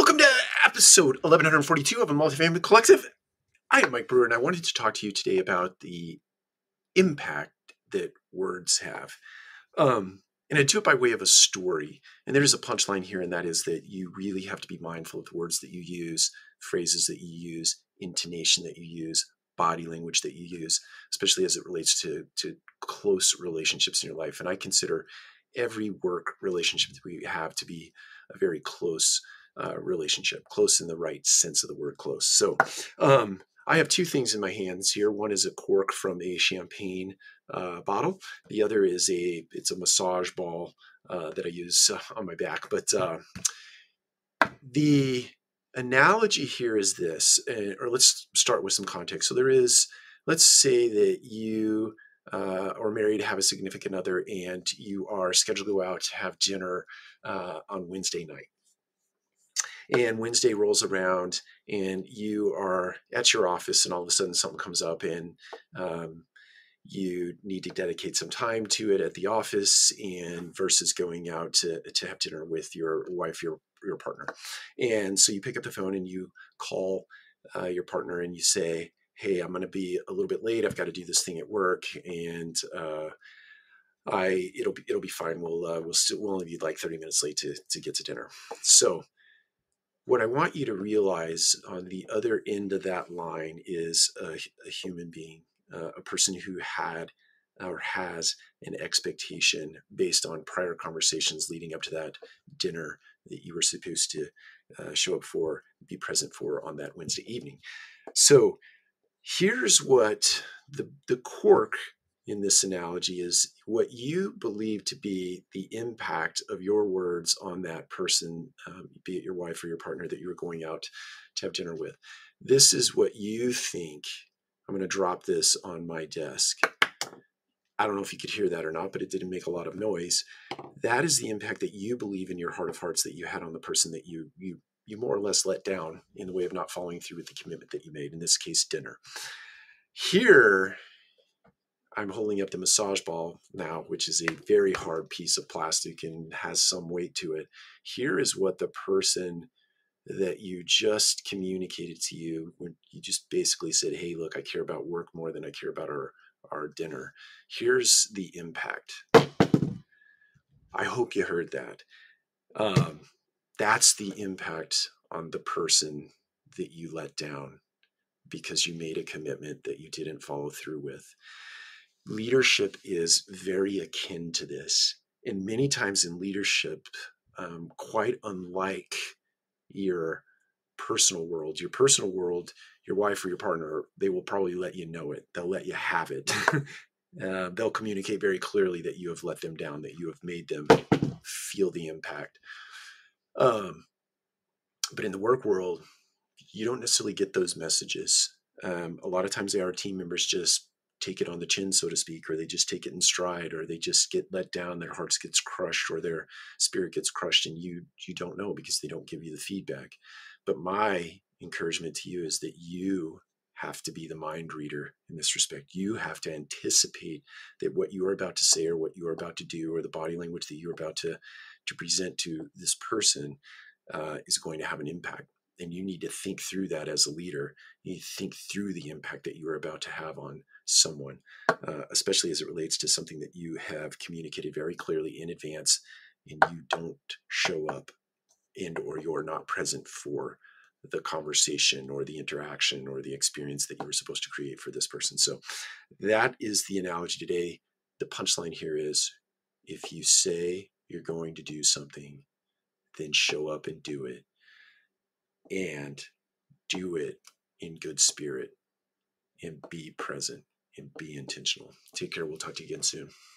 Welcome to episode 1142 of a multifamily collective. I am Mike Brewer, and I wanted to talk to you today about the impact that words have. Um, and I do it by way of a story. And there's a punchline here, and that is that you really have to be mindful of the words that you use, phrases that you use, intonation that you use, body language that you use, especially as it relates to, to close relationships in your life. And I consider every work relationship that we have to be a very close uh, relationship, close in the right sense of the word close. So um, I have two things in my hands here. One is a cork from a champagne uh, bottle. The other is a it's a massage ball uh, that I use uh, on my back. But uh, the analogy here is this, or let's start with some context. So there is, let's say that you uh, or married, have a significant other, and you are scheduled to go out to have dinner uh, on Wednesday night and Wednesday rolls around and you are at your office and all of a sudden something comes up and um, you need to dedicate some time to it at the office and versus going out to, to have dinner with your wife your your partner and so you pick up the phone and you call uh, your partner and you say hey i'm going to be a little bit late i've got to do this thing at work and uh, I it'll be it'll be fine. We'll uh, we'll still we'll only be like thirty minutes late to to get to dinner. So what I want you to realize on the other end of that line is a, a human being, uh, a person who had or has an expectation based on prior conversations leading up to that dinner that you were supposed to uh, show up for, be present for on that Wednesday evening. So here's what the, the cork in this analogy is what you believe to be the impact of your words on that person, um, be it your wife or your partner that you were going out to have dinner with. This is what you think. I'm going to drop this on my desk. I don't know if you could hear that or not, but it didn't make a lot of noise. That is the impact that you believe in your heart of hearts that you had on the person that you you you more or less let down in the way of not following through with the commitment that you made. In this case, dinner. Here, I'm holding up the massage ball now, which is a very hard piece of plastic and has some weight to it. Here is what the person that you just communicated to you when you just basically said, Hey, look, I care about work more than I care about our, our dinner. Here's the impact. I hope you heard that. Um, that's the impact on the person that you let down because you made a commitment that you didn't follow through with leadership is very akin to this. And many times in leadership, um, quite unlike your personal world, your personal world, your wife or your partner, they will probably let you know it. They'll let you have it. uh, they'll communicate very clearly that you have let them down, that you have made them feel the impact. Um, but in the work world, you don't necessarily get those messages. Um, a lot of times, they are team members just take it on the chin, so to speak, or they just take it in stride, or they just get let down, their hearts gets crushed, or their spirit gets crushed, and you you don't know because they don't give you the feedback. But my encouragement to you is that you have to be the mind reader in this respect. You have to anticipate that what you are about to say or what you are about to do or the body language that you're about to to present to this person uh, is going to have an impact and you need to think through that as a leader. You need to think through the impact that you are about to have on someone, uh, especially as it relates to something that you have communicated very clearly in advance and you don't show up and or you're not present for the conversation or the interaction or the experience that you were supposed to create for this person. So that is the analogy today. The punchline here is if you say you're going to do something, then show up and do it and do it in good spirit and be present and be intentional. Take care. We'll talk to you again soon.